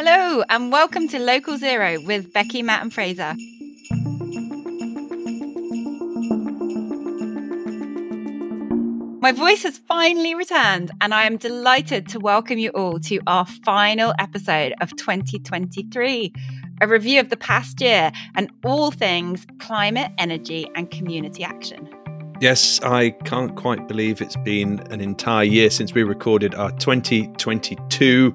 Hello, and welcome to Local Zero with Becky, Matt, and Fraser. My voice has finally returned, and I am delighted to welcome you all to our final episode of 2023 a review of the past year and all things climate, energy, and community action. Yes, I can't quite believe it's been an entire year since we recorded our 2022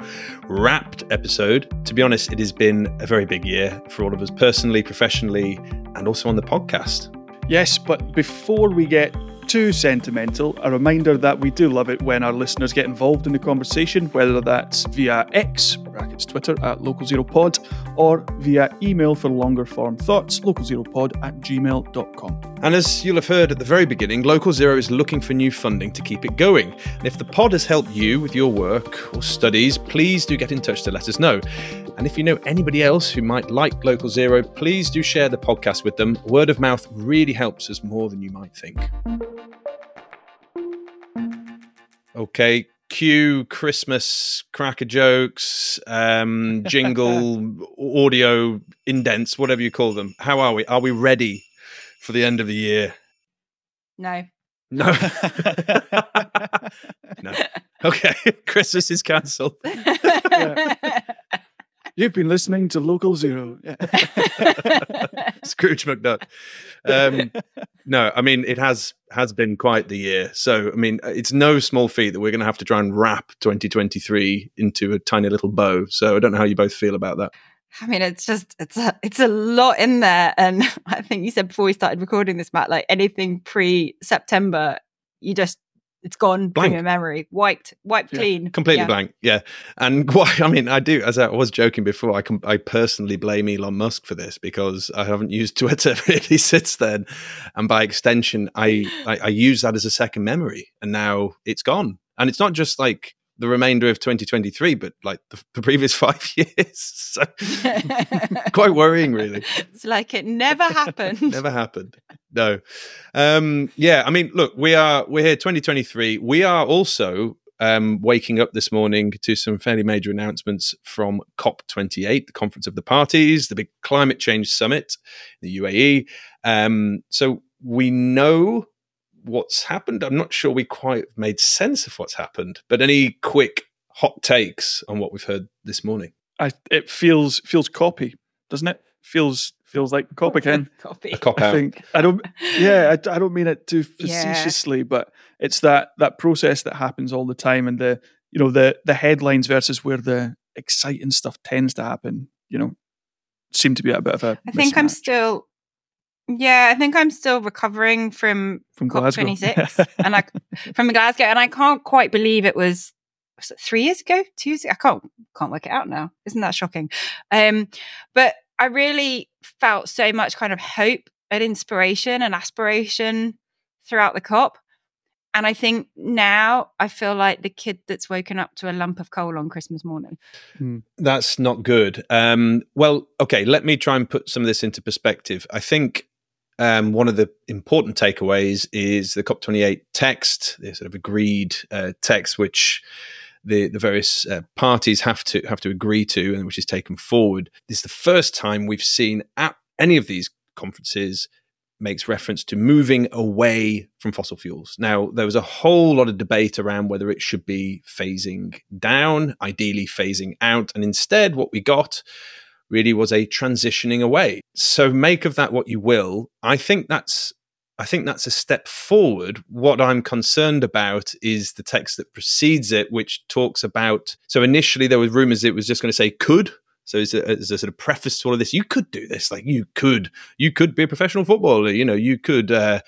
wrapped episode. To be honest, it has been a very big year for all of us personally, professionally, and also on the podcast. Yes, but before we get too sentimental, a reminder that we do love it when our listeners get involved in the conversation, whether that's via X, brackets Twitter at Local Zero Pod, or via email for longer form thoughts, localzeropod at gmail.com. And as you'll have heard at the very beginning, Local Zero is looking for new funding to keep it going. And if the pod has helped you with your work or studies, please do get in touch to let us know. And if you know anybody else who might like Local Zero, please do share the podcast with them. Word of mouth really helps us more than you might think. Okay, cue Christmas cracker jokes, um, jingle, audio indents, whatever you call them. How are we? Are we ready for the end of the year? No. No. no. Okay, Christmas is cancelled. You've been listening to Local Zero. Scrooge McDuck. Um, no, I mean it has has been quite the year. So I mean it's no small feat that we're going to have to try and wrap 2023 into a tiny little bow. So I don't know how you both feel about that. I mean, it's just it's a it's a lot in there, and I think you said before we started recording this, Matt, like anything pre September, you just it's gone Blank. from your memory, wiped, wiped Yeah. clean, Completely Yeah. blank, yeah. And why? I mean, I do. As I was joking before, I can. I personally blame Elon Musk for this because I haven't used Twitter really since then, and by extension, I, I I use that as a second memory, and now it's gone. And it's not just like the remainder of 2023, but like the, the previous five years. So quite worrying, really. it's like it never happened. Never happened. No. Um, yeah, I mean, look, we are we're here 2023. We are also um, waking up this morning to some fairly major announcements from COP28, the Conference of the Parties, the big climate change summit in the UAE. Um, so we know what's happened. I'm not sure we quite made sense of what's happened, but any quick hot takes on what we've heard this morning? I, it feels feels copy, doesn't it? Feels feels like cop again. Copy. A cop I out. think I don't. Yeah, I, I don't mean it too Yeah. facetiously, but it's that that process that happens all the time, and the you know the the headlines versus where the exciting stuff tends to happen. You know, seem to be a bit of a. I think I'm still, yeah, I think I'm still recovering from from Glasgow. COP26 and I from Glasgow, and I can't quite believe it was was it three years ago, two years ago. I can't can't work it out now. Isn't that shocking? Um, but I really felt so much kind of hope and inspiration and aspiration throughout the COP. And I think now I feel like the kid that's woken up to a lump of coal on Christmas morning. Mm. That's not good. Um, well, okay, let me try and put some of this into perspective. I think um, one of the important takeaways is the COP28 text, the sort of agreed uh, text, which the the various uh, parties have to have to agree to, and which is taken forward. This is the first time we've seen at any of these conferences makes reference to moving away from fossil fuels. Now, there was a whole lot of debate around whether it should be phasing down, ideally phasing out, and instead, what we got really was a transitioning away. So make of that what you will. I think that's I think that's a step forward. What I'm concerned about is the text that precedes it, which talks about. So initially, there were rumors it was just going to say could. So as a, as a, sort of preface to all of this, you could do this. Like you could, you could be a professional footballer. You know, you could, uh,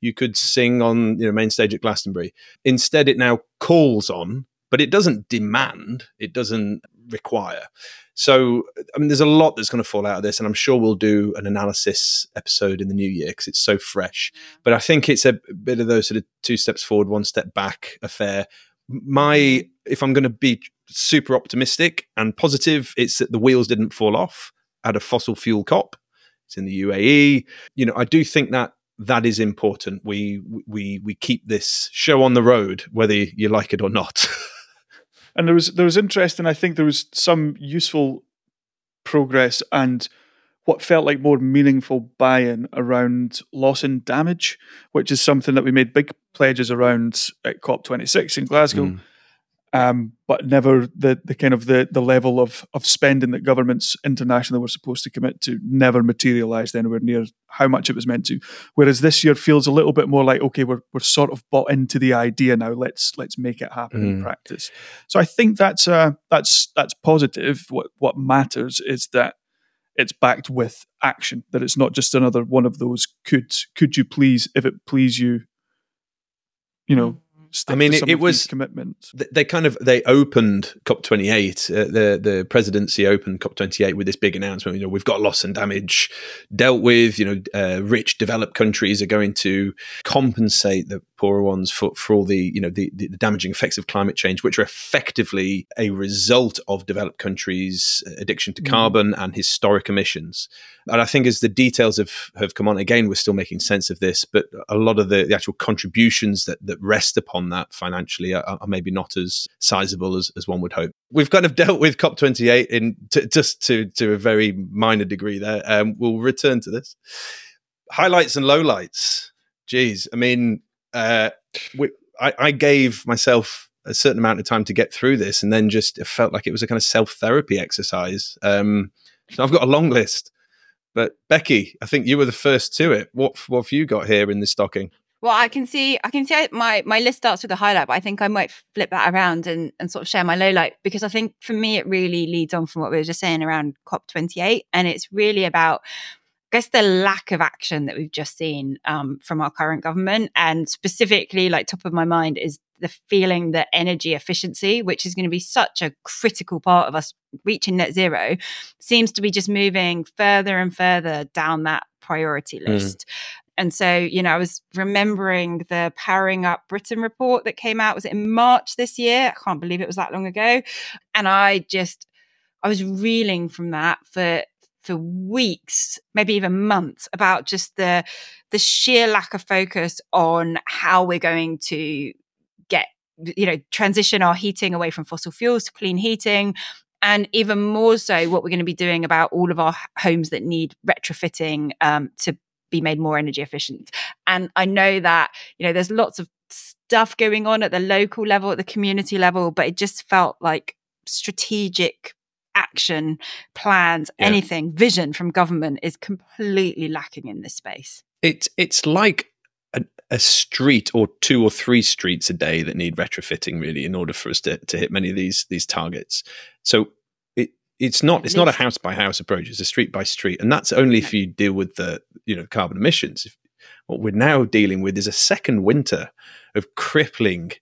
you could sing on you know main stage at Glastonbury. Instead, it now calls on, but it doesn't demand. It doesn't require. So, I mean, there's a lot that's going to fall out of this, and I'm sure we'll do an analysis episode in the new year because it's so fresh. But I think it's a bit of those sort of two steps forward, one step back affair. My, mm-hmm. if I'm going to be super optimistic and positive, it's that the wheels didn't fall off at a fossil fuel COP. It's in the UAE. You know, I do think that that is important. We we we keep this show on the road, whether you like it or not. and there was there was interesting. I think there was some useful progress and what felt like more meaningful buy-in around loss and damage, which is something that we made big pledges around at COP26 in Glasgow. Mm um, but never the the kind of the the level of of spending that governments internationally were supposed to commit to never materialised anywhere near how much it was meant to. Whereas this year feels a little bit more like okay, we're we're sort of bought into the idea now. Let's let's make it happen mm. in practice. So I think that's uh that's that's positive. What what matters is that it's backed with action. That it's not just another one of those could could you please if it please you, you know. I mean, it, it was commitments. They kind of they opened COP28. Uh, the the presidency opened COP28 with this big announcement. You know, we've got loss and damage dealt with. You know, uh, rich developed countries are going to compensate the poorer ones for, for all the you know the, the damaging effects of climate change, which are effectively a result of developed countries' addiction to mm. carbon and historic emissions. And I think as the details have, have come on, again, we're still making sense of this, but a lot of the, the actual contributions that, that rest upon that financially are, are maybe not as sizable as, as one would hope. We've kind of dealt with COP28 in t- just to, to a very minor degree there. Um, we'll return to this. Highlights and lowlights. Geez, I mean, uh, we, I, I gave myself a certain amount of time to get through this and then just it felt like it was a kind of self-therapy exercise um, so i've got a long list but Becky, I think you were the first to it. What what have you got here in the stocking? Well, I can see I can see my my list starts with a highlight, but I think I might flip that around and, and sort of share my low light because I think for me it really leads on from what we were just saying around COP28, and it's really about I guess the lack of action that we've just seen um, from our current government, and specifically, like top of my mind is the feeling that energy efficiency, which is going to be such a critical part of us reaching net zero, seems to be just moving further and further down that priority mm. list. And so, you know, I was remembering the Powering Up Britain report that came out, was it in March this year? I can't believe it was that long ago. And I just, I was reeling from that for for weeks, maybe even months, about just the the sheer lack of focus on how we're going to get you know transition our heating away from fossil fuels to clean heating and even more so what we're going to be doing about all of our homes that need retrofitting um, to be made more energy efficient. And i know that you know there's lots of stuff going on at the local level at the community level but it just felt like strategic action plans yeah. anything vision from government is completely lacking in this space. It's it's like a, a, street or two or three streets a day that need retrofitting really in order for us to, to hit many of these these targets. So it's not it's not a house by house approach it's a street by street and that's only if you deal with the you know carbon emissions. If, what we're now dealing with is a second winter of crippling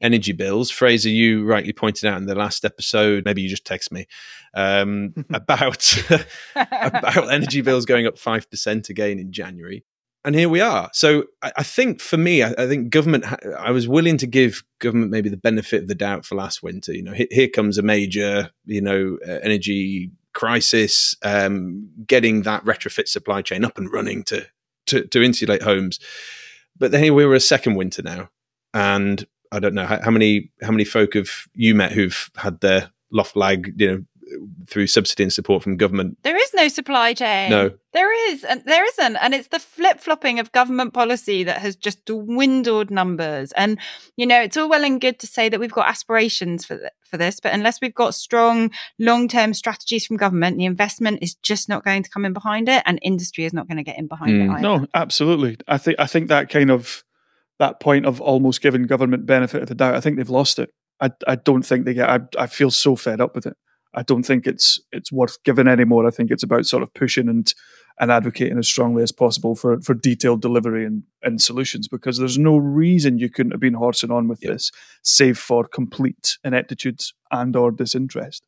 energy bills. Fraser, you rightly pointed out in the last episode, maybe you just text me um, about about energy bills going up five percent again in January and here we are. So I, I think for me, I, I think government. I was willing to give government maybe the benefit of the doubt for last winter. You know, here, here comes a major, you know, uh, energy crisis, um, getting that retrofit supply chain up and running to to, to insulate homes. But then we were a second winter now, and I don't know how, how many how many folk have you met who've had their loft lag, you know, through subsidy and support from government. There is no supply chain. No. There is, and there isn't. And it's the flip flopping of government policy that has just dwindled numbers. And, you know, it's all well and good to say that we've got aspirations for, th- for this, but unless we've got strong long term strategies from government, the investment is just not going to come in behind it, and industry is not going to get in behind mm. it. Either. No, absolutely. I think I think that kind of that point of almost giving government benefit of the doubt, I think they've lost it. I, I don't think they get. I, I feel so fed up with it. I don't think it's it's worth giving anymore. I think it's about sort of pushing and and advocating as strongly as possible for for detailed delivery and, and solutions because there's no reason you couldn't have been horsing on with yep. this, save for complete ineptitude and or disinterest.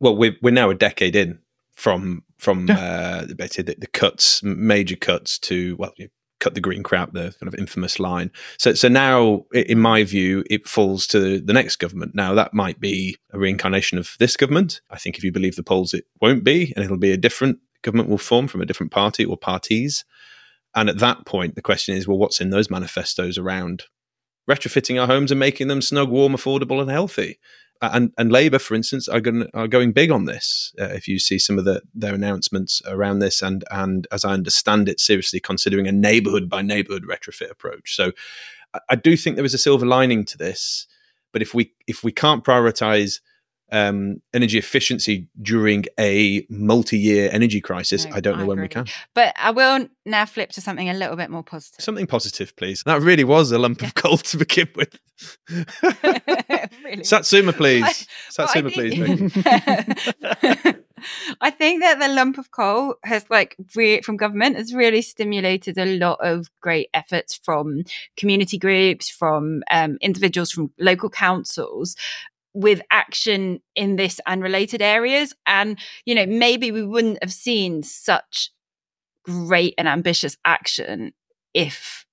Well, we're we're now a decade in from from yeah. uh, the, the cuts, major cuts to well, cut the green crap, the kind of infamous line. So, so now, in my view, it falls to the next government. Now, that might be a reincarnation of this government. I think if you believe the polls, it won't be, and it'll be a different government will form from a different party or parties. And at that point, the question is, well, what's in those manifestos around retrofitting our homes and making them snug, warm, affordable, and healthy? And and Labour, for instance, are going are going big on this. Uh, if you see some of the, their announcements around this, and and as I understand it, seriously considering a neighbourhood by neighbourhood retrofit approach. So I, I, do think there is a silver lining to this. But if we if we can't prioritise um, energy efficiency during a multi-year energy crisis. No, I don't know I when agree. we can. But I will now flip to something a little bit more positive. Something positive, please. That really was a lump yeah. of coal to begin with. really? Satsuma, please. Satsuma, please. I think that the lump of coal has like re- from government has really stimulated a lot of great efforts from community groups, from um, individuals, from local councils with action in this and related areas. And, you know, maybe we wouldn't have seen such great and ambitious action if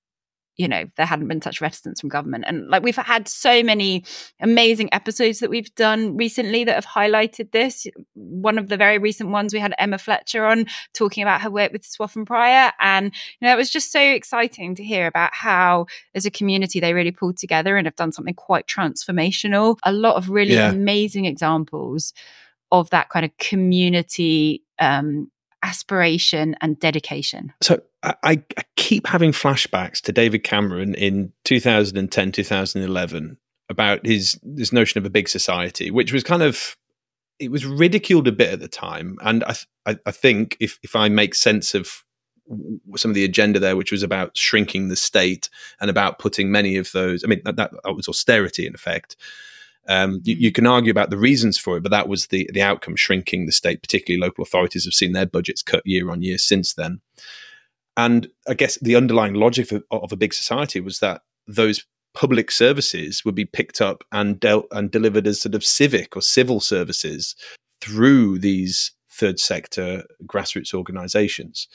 you know there hadn't been such reticence from government and like we've had so many amazing episodes that we've done recently that have highlighted this one of the very recent ones we had emma fletcher on talking about her work with swaffham prior and you know it was just so exciting to hear about how as a community they really pulled together and have done something quite transformational a lot of really yeah. amazing examples of that kind of community um, aspiration and dedication. So I, I, keep having flashbacks to David Cameron in 2010, 2011 about his this notion of a big society, which was kind of it was ridiculed a bit at the time, and I I, I think if if I make sense of some of the agenda there, which was about shrinking the state and about putting many of those. I mean, that, that was austerity in effect. Um, you, you, mm. can argue about the reasons for it, but that was the the outcome: shrinking the state. Particularly, local authorities have seen their budgets cut year on year since then. And I guess the underlying logic of, of a big society was that those public services would be picked up and dealt and delivered as sort of civic or civil services through these third sector grassroots organizations.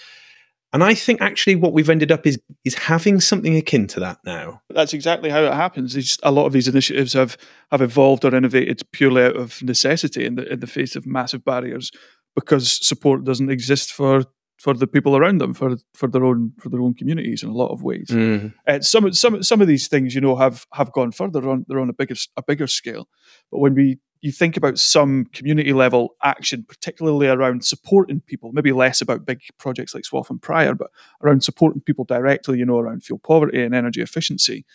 And I think actually what we've ended up is is having something akin to that now. That's exactly how it happens. It's, a lot of these initiatives have have evolved or innovated purely out of necessity in the in the face of massive barriers because support doesn't exist for for the people around them for for their own for their own communities in a lot of ways. Mm. Uh, some some some of these things, you know, have have gone further on. They're on a bigger a bigger scale. But when we you think about some community level action, particularly around supporting people, maybe less about big projects like Swaffham Prior, but around supporting people directly, you know, around fuel poverty and energy efficiency.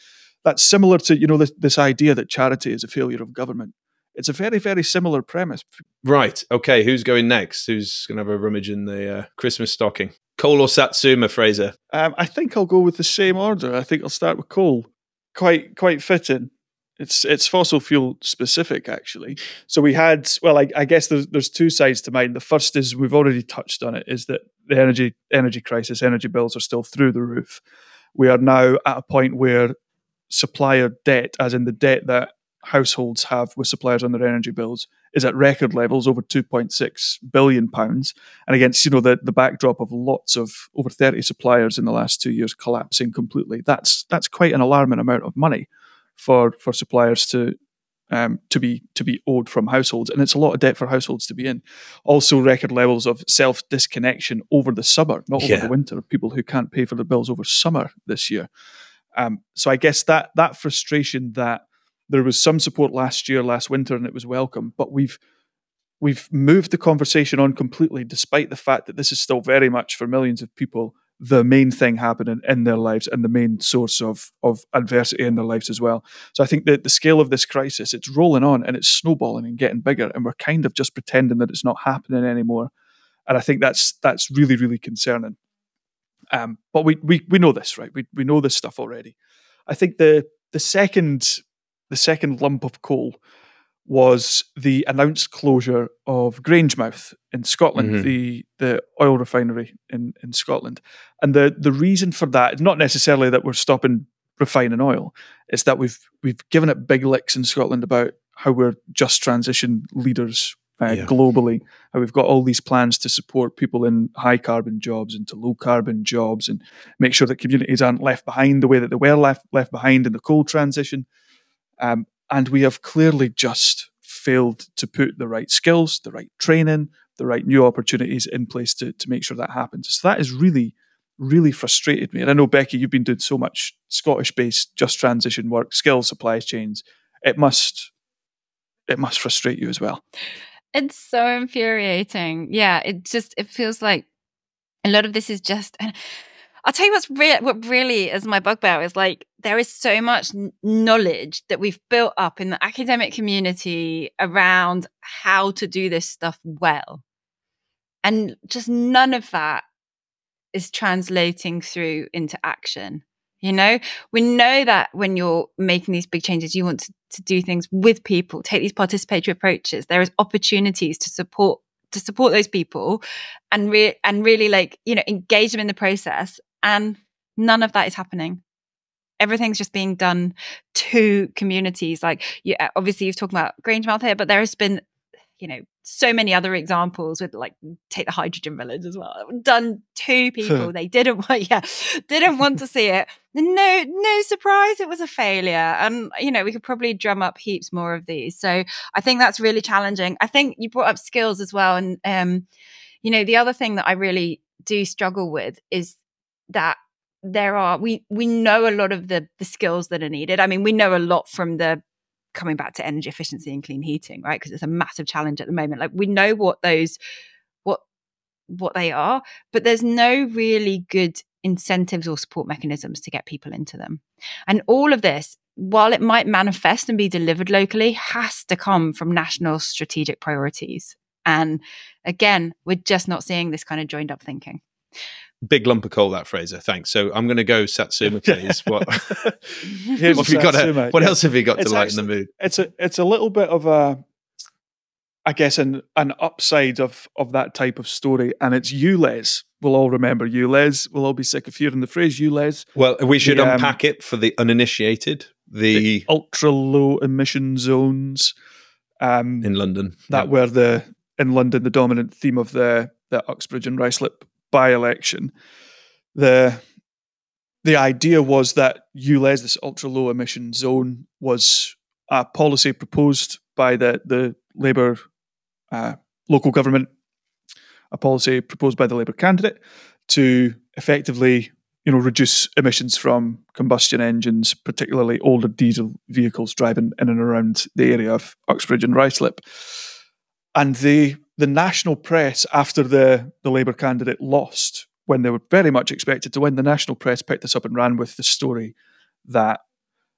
That's similar to, you know, this, this idea that charity is a failure of government. It's a very, very similar premise. Right. Okay. Who's going next? Who's going to have a rummage in the uh, Christmas stocking? Coal or Satsuma, Fraser? Um, I think I'll go with the same order. I think I'll start with coal. Quite, quite fitting. It's it's fossil fuel specific actually. So we had well, I, I guess there's there's two sides to mind. The first is we've already touched on it. Is that the energy energy crisis, energy bills are still through the roof. We are now at a point where supplier debt, as in the debt that households have with suppliers on their energy bills is at record levels, over 2.6 billion pounds, and against you know the, the backdrop of lots of over 30 suppliers in the last two years collapsing completely. That's that's quite an alarming amount of money for for suppliers to um, to be to be owed from households, and it's a lot of debt for households to be in. Also, record levels of self disconnection over the summer, not over yeah. the winter. People who can't pay for their bills over summer this year. Um, so I guess that that frustration that there was some support last year, last winter, and it was welcome, but we've we've moved the conversation on completely, despite the fact that this is still very much for millions of people the main thing happening in their lives and the main source of of adversity in their lives as well. So I think that the scale of this crisis, it's rolling on and it's snowballing and getting bigger, and we're kind of just pretending that it's not happening anymore. And I think that's that's really really concerning. Um, but we, we we know this, right? We we know this stuff already. I think the the second the second lump of coal was the announced closure of Grangemouth in Scotland, mm-hmm. the the oil refinery in, in Scotland. And the the reason for that is not necessarily that we're stopping refining oil, it's that we've we've given it big licks in Scotland about how we're just transition leaders uh, yeah. globally. How we've got all these plans to support people in high carbon jobs into low carbon jobs and make sure that communities aren't left behind the way that they were left left behind in the coal transition. Um, and we have clearly just failed to put the right skills, the right training, the right new opportunities in place to, to make sure that happens. So that has really, really frustrated me. And I know, Becky, you've been doing so much Scottish based just transition work, skills, supply chains. It must it must frustrate you as well. It's so infuriating. Yeah, it just it feels like a lot of this is just and I'll tell you what's re- what really is my bugbear is like there is so much knowledge that we've built up in the academic community around how to do this stuff well. And just none of that is translating through into action. You know, we know that when you're making these big changes, you want to, to do things with people, take these participatory approaches. There is opportunities to support to support those people and re- and really like you know engage them in the process and none of that is happening. Everything's just being done to communities. Like, you, uh, obviously, you've talked about Grangemouth here, but there has been, you know, so many other examples with like take the hydrogen village as well. Done to people. They didn't want yeah didn't want to see it. No no surprise it was a failure. And you know we could probably drum up heaps more of these. So i think that's really challenging. I think you brought up skills as well. And um you know the other thing that i really do struggle with is that there are we we know a lot of the the skills that are needed. I mean, we know a lot from the coming back to energy efficiency and clean heating, right? Because it's a massive challenge at the moment. Like we know what those what what they are, but there's no really good incentives or support mechanisms to get people into them. And all of this, while it might manifest and be delivered locally, has to come from national strategic priorities. And again, we're just not seeing this kind of joined up thinking. Big lump of coal, that Fraser. Thanks. So I'm going to go Satsuma, please. what? Here's what, got to, what yeah. else have you got it's to lighten actually, the mood? It's a it's a little bit of a, I guess, an an upside of of that type of story, and it's ULEZ. We'll all remember ULEZ. We'll all be sick of hearing the phrase ULEZ. Well, we should the, um, unpack um, it for the uninitiated. The, the ultra low emission zones um, in London that were the in London the dominant theme of the the Uxbridge and Ruislip by election, the the idea was that ULEZ, this ultra low emission zone, was a policy proposed by the the Labour uh, local government, a policy proposed by the Labour candidate to effectively, you know, reduce emissions from combustion engines, particularly older diesel vehicles driving in and around the area of Uxbridge and Ruislip. And the the national press, after the, the Labour candidate lost, when they were very much expected to win, the national press picked this up and ran with the story that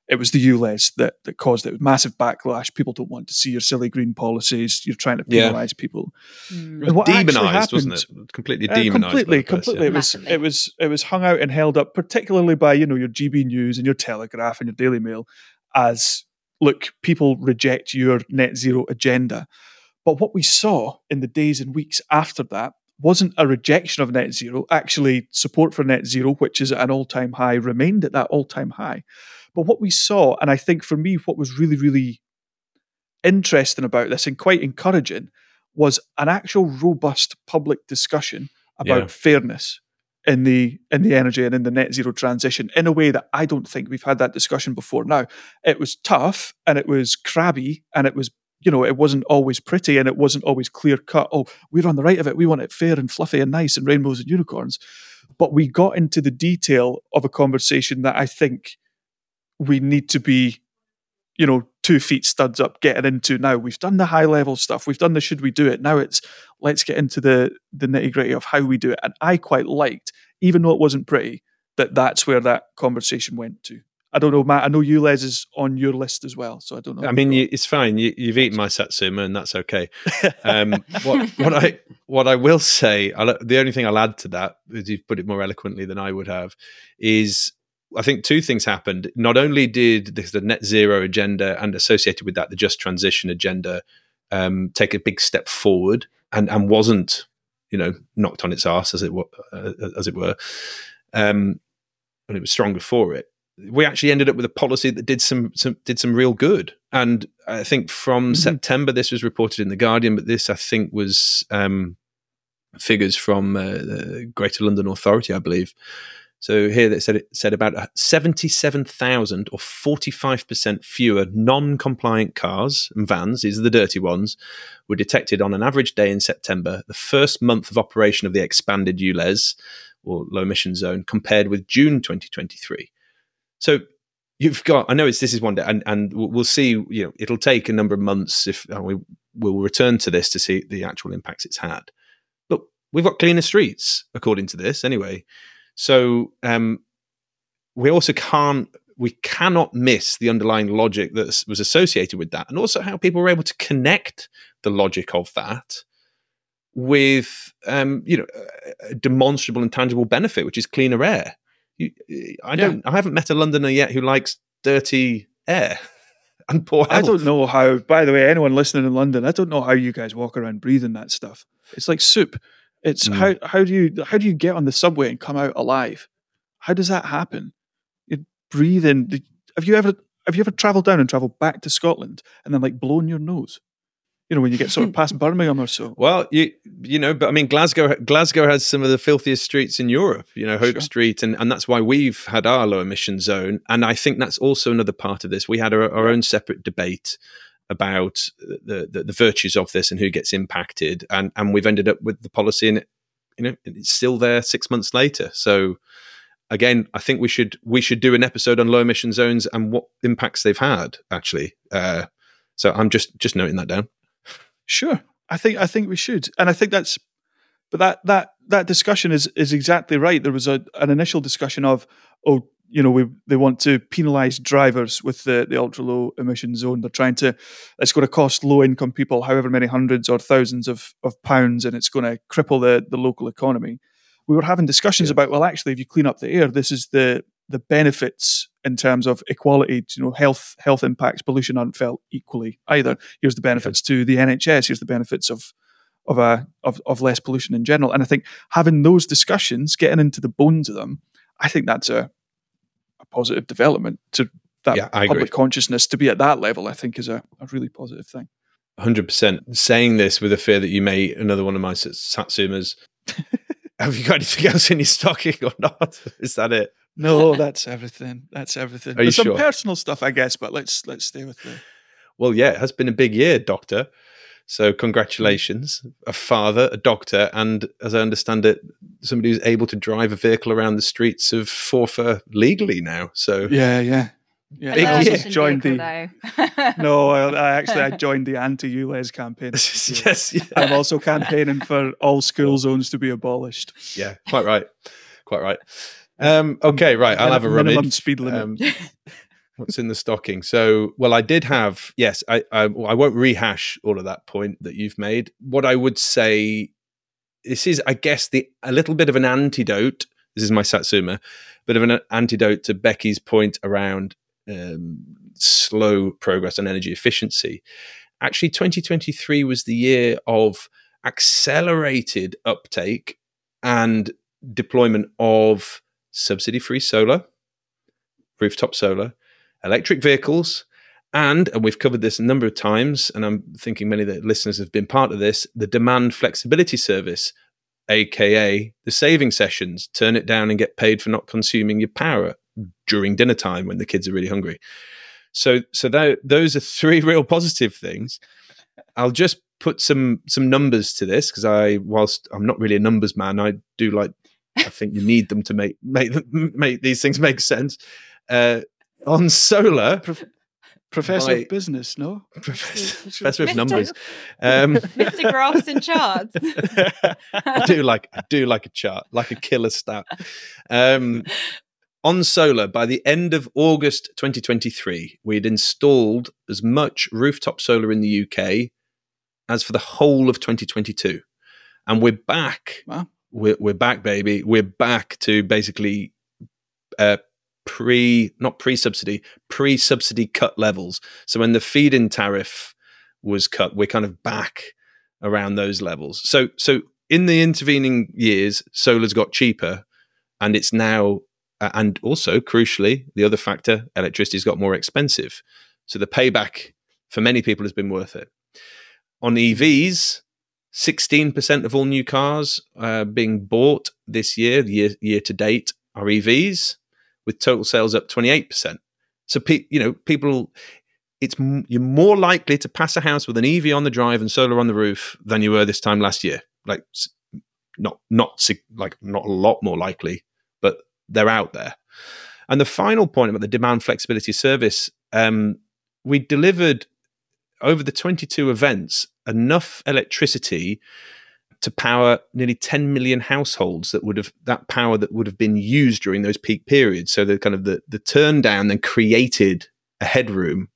it was the ULEZ that, that caused it. Massive backlash. People don't want to see your silly green policies. You're trying to penalise yeah. people. Mm. It was demonised, wasn't it? Completely uh, demonised. Uh, completely, completely. Yeah. It was it was it was hung out and held up, particularly by you know your GB News and your Telegraph and your Daily Mail, as look, people reject your net zero agenda. But what we saw in the days and weeks after that wasn't a rejection of net zero. Actually, support for net zero, which is at an all time high, remained at that all time high. But what we saw, and I think for me, what was really, really interesting about this and quite encouraging was an actual robust public discussion about Yeah. fairness in the in the energy and in the net zero transition in a way that I don't think we've had that discussion before. Now, it was tough and it was crabby and it was you know it wasn't always pretty and it wasn't always clear cut. Oh, we're on the right of it. We want it fair and fluffy and nice and rainbows and unicorns. But we got into the detail of a conversation that I think we need to be you know, two feet studs up getting into now. We've done the high level stuff. We've done the should we do it. Now it's let's get into the the nitty gritty of how we do it. And I quite liked, even though it wasn't pretty, that that's where that conversation went to. I don't know, Matt. I know ULEZ, is on your list as well. So I don't know. I mean, you, it's fine. You, you've eaten my satsuma, and that's okay. Um, what, what I what I will say, I'll, the only thing I'll add to that, as you've put it more eloquently than I would have, is I think two things happened. Not only did the, the net zero agenda and associated with that the just transition agenda um, take a big step forward and and wasn't you know knocked on its ass as it were, uh, as it were, um, and it was stronger for it. We actually ended up with a policy that did some, some did some real good. And I think from Mhm. September, this was reported in the Guardian, but this I think was um, figures from uh, the Greater London Authority, I believe. So here they said it said about seventy-seven thousand or forty-five percent fewer non-compliant cars and vans. These are the dirty ones. Were detected on an average day in September, the first month of operation of the expanded ULEZ or low emission zone, compared with June 2023. So you've got. I know it's this is one day, and and we'll see. You know, it'll take a number of months if uh, we will return to this to see the actual impacts it's had. But we've got cleaner streets according to this, anyway. So um, we also can't we cannot miss the underlying logic that was associated with that, and also how people were able to connect the logic of that with um, you know a demonstrable and tangible benefit, which is cleaner air. You, I don't. I haven't met a Londoner yet who likes dirty air and poor health. I don't know how. By the way, anyone listening in London, I don't know how you guys walk around breathing that stuff. It's like soup. It's Mm. how how do you how do you get on the subway and come out alive? How does that happen? You breathe in. Have you ever have you ever travelled down and travelled back to Scotland and then like blown your nose? You know when you get sort of past Birmingham or so. Well, you you know, but I mean, Glasgow Glasgow has some of the filthiest streets in Europe. You know, Hope Sure. Street, and and that's why we've had our low emission zone. And I think that's also another part of this. We had our, our own separate debate about the, the the virtues of this and who gets impacted, and and we've ended up with the policy, and you know, it's still there six months later. So. Again, I think we should we should do an episode on low emission zones and what impacts they've had. Actually, uh, so I'm just just noting that down. Sure, I think I think we should, and I think that's. But that that that discussion is is exactly right. There was a an initial discussion of oh you know we they want to penalise drivers with the the ultra low emission zone. They're trying to it's going to cost low income people however many hundreds or thousands of of pounds, and it's going to cripple the the local economy. We were having discussions Yeah. about well actually if you clean up the air, this is the the benefits in terms of equality, you know, health health impacts, pollution aren't felt equally either. Here's the benefits to the NHS. Here's the benefits of of a of, of less pollution in general. And I think having those discussions, getting into the bones of them, I think that's a a positive development to that Yeah, public agree. consciousness to be at that level. I think is a, a really positive thing. Hundred percent. Saying this with a fear that you may another one of my satsumas. Have you got anything else in your stocking or not? Is that it? No, that's everything. That's everything. Are you some sure? personal stuff, I guess, but let's let's stay with the. Well, yeah, it has been a big year, Doctor. So mm. congratulations, a father, a doctor, and as I understand it, somebody who's able to drive a vehicle around the streets of Forfar legally now. So Yeah, yeah, yeah. Big I also year. joined the. No, I, I actually I joined the anti-ULEZ campaign. yes, yeah. I'm also campaigning for all school zones to be abolished. yeah, quite right, quite right. Um, okay, right. I'll have a minimum rummage. speed limit. Um, what's in the stocking? So, well, I did have. Yes, I, I. I won't rehash all of that point that you've made. What I would say, this is, I guess, the a little bit of an antidote. This is my Satsuma, bit of an antidote to Becky's point around um, slow progress on energy efficiency. Actually, 2023 was the year of accelerated uptake and deployment of subsidy free solar, rooftop solar, electric vehicles, and and we've covered this a number of times, and I'm thinking many of the listeners have been part of this. The demand flexibility service, aka the saving sessions, turn it down and get paid for not consuming your power during dinner time when the kids are really hungry. So so that, those are three real positive things. I'll just put some some numbers to this because I, whilst I'm not really a numbers man, I do like. I think you need them to make make make these things make sense. Uh, on solar, Prof- professor of business, no? professor, professor of Mr. numbers. Um, Mr. Graphs and charts. I do like I do like a chart, like a killer stat. Um, on solar, by the end of August 2023, we'd installed as much rooftop solar in the UK as for the whole of 2022, and we're back. Wow. We're, we're back, baby. We're back to basically uh, pre, not pre-subsidy, pre-subsidy cut levels. So when the feed-in tariff was cut, we're kind of back around those levels. So so in the intervening years, solar's got cheaper, and it's now uh, and also crucially, the other factor, electricity's got more expensive. So the payback for many people has been worth it. On EVs, 16% of all new cars uh, being bought this year, year year to date, are EVs, with total sales up 28%. So pe- you know, people it's you're more likely to pass a house with an EV on the drive and solar on the roof than you were this time last year. Like not not like not a lot more likely, but they're out there. And the final point about the demand flexibility service, um, we delivered over the 22 events enough electricity to power nearly 10 million households that would have that power that would have been used during those peak periods. So the kind of the, the turn down then created a headroom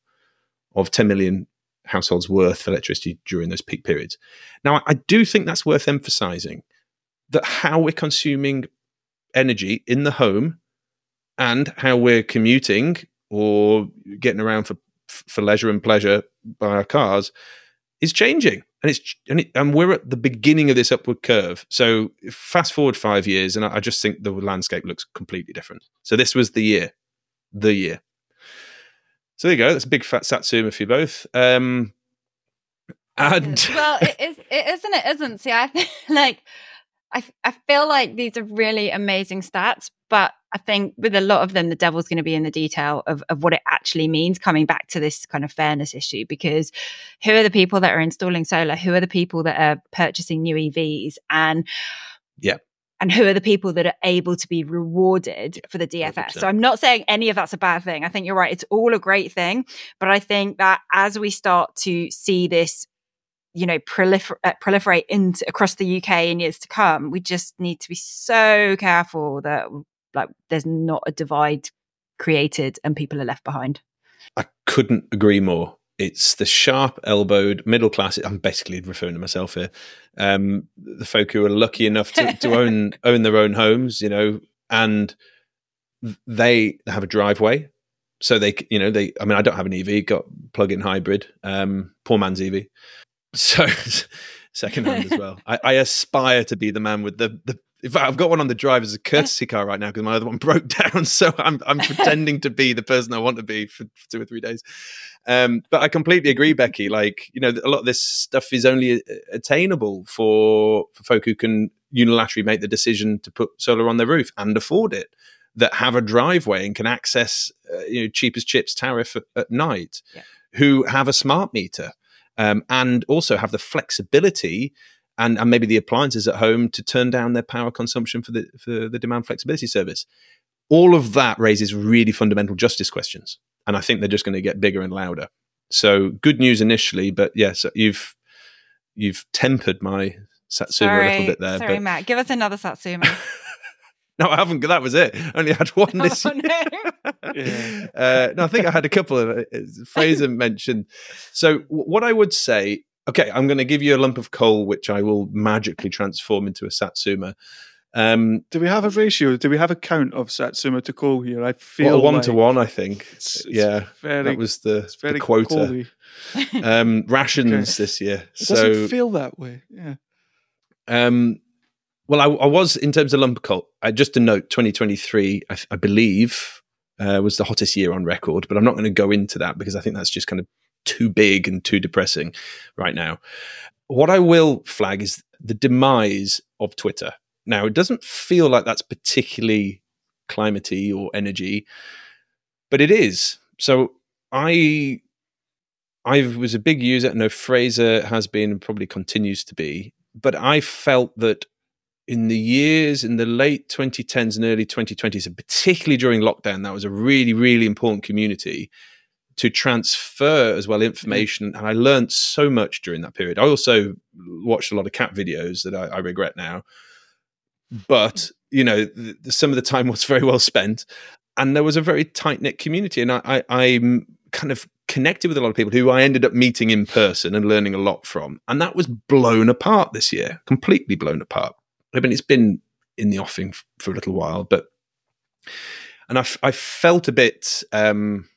of 10 million households worth of electricity during those peak periods. Now i do think that's worth emphasizing that how we're consuming energy in the home and how we're commuting or getting around for for leisure and pleasure by our cars is changing and it's and, it, and we're at the beginning of this upward curve so fast forward five years and I, I just think the landscape looks completely different so this was the year the year so there you go that's a big fat satsuma for you both um and well, it is. It isn't. It isn't. See, I like I I feel like these are really amazing stats, but I think with a lot of them, the devil's going to be in the detail of of what it actually means. Coming back to this kind of fairness issue, because who are the people that are installing solar? Who are the people that are purchasing new EVs? And Yeah. And who are the people that are able to be rewarded for the DFS? 100%. So I'm not saying any of that's a bad thing. I think you're right. It's all a great thing. But I think that as we start to see this you know prolifer- uh, proliferate into across the UK in years to come we just need to be so careful that like there's not a divide created and people are left behind I couldn't agree more. It's the sharp elbowed middle class. I'm basically referring to myself here. Um, the folk who are lucky enough to, to own own their own homes, you know, and they have a driveway, so they, you know, they. I mean, I don't have an EV, got plug-in hybrid, um, poor man's EV, so second hand as well. I, I aspire to be the man with the the. In fact, I've got one on the drive as a courtesy car right now because my other one broke down. So I'm I'm pretending to be the person I want to be for, for two or three days. Um, but I completely agree, Becky. Like you know, a lot of this stuff is only uh, attainable for for folk who can unilaterally make the decision to put solar on their roof and afford it, that have a driveway and can access uh, you know cheapest chips tariff at, at night, Yeah. who have a smart meter um, and also have the flexibility and, and maybe the appliances at home to turn down their power consumption for the for the demand flexibility service. All of that raises really fundamental justice questions, and I think they're just going to get bigger and louder. So good news initially, but yes, you've you've tempered my satsuma a little bit there. sorry but matt give us another satsuma no, I haven't. That was it. I only had one this Oh, year. no. Yeah. uh, no, I think I had a couple of it. Fraser mentioned. So, w- what I would say, okay, I'm going to give you a lump of coal, which I will magically transform into a satsuma. Um, Do we have a ratio? Do we have a count of Satsuma to coal here? I feel well, one like to one, I think. It's, it's yeah, very, that was the, it's very the quota. Um, rations Okay. this year. It doesn't So, feel that way. Yeah. Um, well, I, I was in terms of lumber coal. Uh, just a note: 2023, I, I believe, uh, was the hottest year on record, but I'm not going to go into that because I think that's just kind of too big and too depressing right now. What I will flag is the demise of Twitter. Now, it doesn't feel like that's particularly climatey or energy, but it is. So I I was a big user. No, Fraser has been and probably continues to be. But I felt that in the years in the late 2010s and early 2020s, and particularly during lockdown, that was a really, really important community to transfer as well information. And I learned so much during that period. I also watched a lot of cat videos that I, I regret now. But, you know, some of the time was very well spent. And there was a very tight knit community. And I, I, I'm kind of connected with a lot of people who I ended up meeting in person and learning a lot from. And that was blown apart this year, completely blown apart. I mean, it's been in the offing f- for a little while, but and I, f- I felt a bit, um,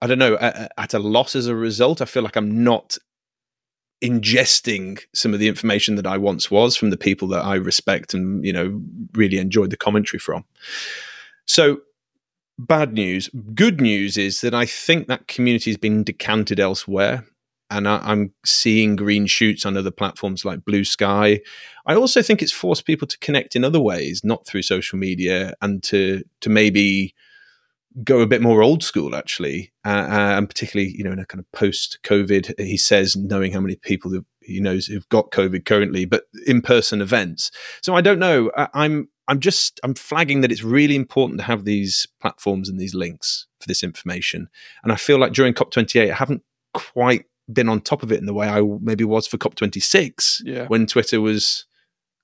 I don't know, at, at a loss as a result. I feel like I'm not ingesting some of the information that I once was from the people that I respect and you know really enjoyed the commentary from. So bad news. Good news is that I think that community has been decanted elsewhere. And I, am seeing green shoots on other platforms like Blue Sky. I also think it's forced people to connect in other ways, not through social media, and to to maybe go a bit more old school, actually, uh, uh and particularly you know in a kind of post COVID. He says knowing how many people he knows who've got COVID currently, but in person events. So I don't know. I, I'm I'm just I'm flagging that it's really important to have these platforms and these links for this information. And I feel like during COP28, I haven't quite been on top of it in the way I maybe was for COP26 yeah. when Twitter was,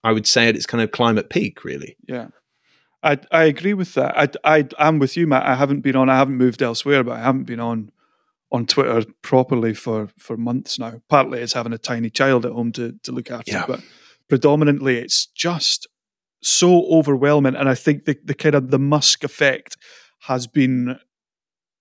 I would say, at its kind of climate peak, really. Yeah. I, I agree with that. I, I, I'm with you, Matt. I haven't been on, I haven't moved elsewhere, but I haven't been on on Twitter properly for, for months now. Partly it's having a tiny child at home to, to look after, yeah. but predominantly it's just so overwhelming. And I think the, the kind of the Musk effect has been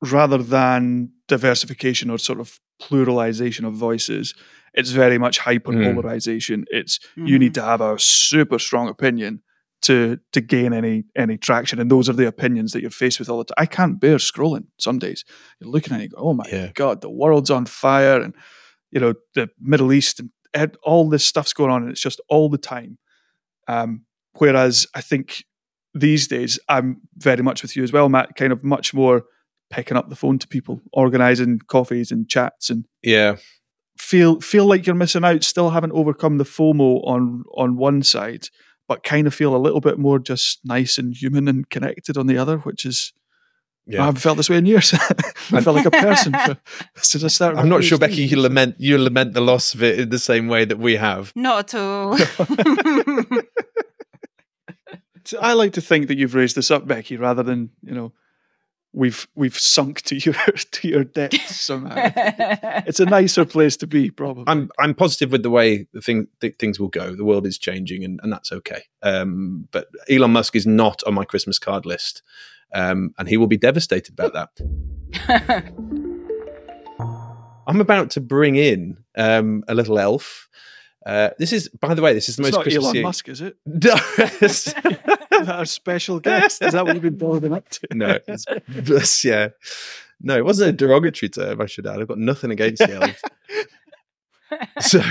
rather than diversification or sort of pluralization of voices, it's very much hyper polarization. Mm. It's mm-hmm. you need mm-hmm. to have a super strong opinion to to gain any any traction. And those are the opinions that you're faced with all the time. I can't bear scrolling some days. You're looking at it, and you go, oh my yeah. god, the world's on fire, and you know the Middle East and all this stuff's going on, and it's just all the time. Um, Whereas I think these days, I'm very much with you as well, Matt, kind of much more picking up the phone to people, organizing coffees and chats and yeah. Feel feel like you're missing out, still haven't overcome the FOMO on on one side, but kind of feel a little bit more just nice and human and connected on the other, which is yeah. I haven't felt this way in years. I felt like a person for, since I started. I'm not sure, Becky. You lament you lament the loss of it in the same way that we have. Not at all. I like to think that you've raised this up, Becky, rather than you know we've we've sunk to your to your depths somehow. it's a nicer place to be, probably. I'm I'm positive with the way the thing th- things will go. The world is changing, and, and that's okay. Um, but Elon Musk is not on my Christmas card list, um, and he will be devastated about that. I'm about to bring in um, a little elf uh, this is, by the way, this is the it's most not Christmas Elon Musk, is it? No, is that a special guest? Is that what you've been building up to? no, it's, it's, yeah, no, it wasn't a derogatory term. I should add. I've got nothing against the elves. so,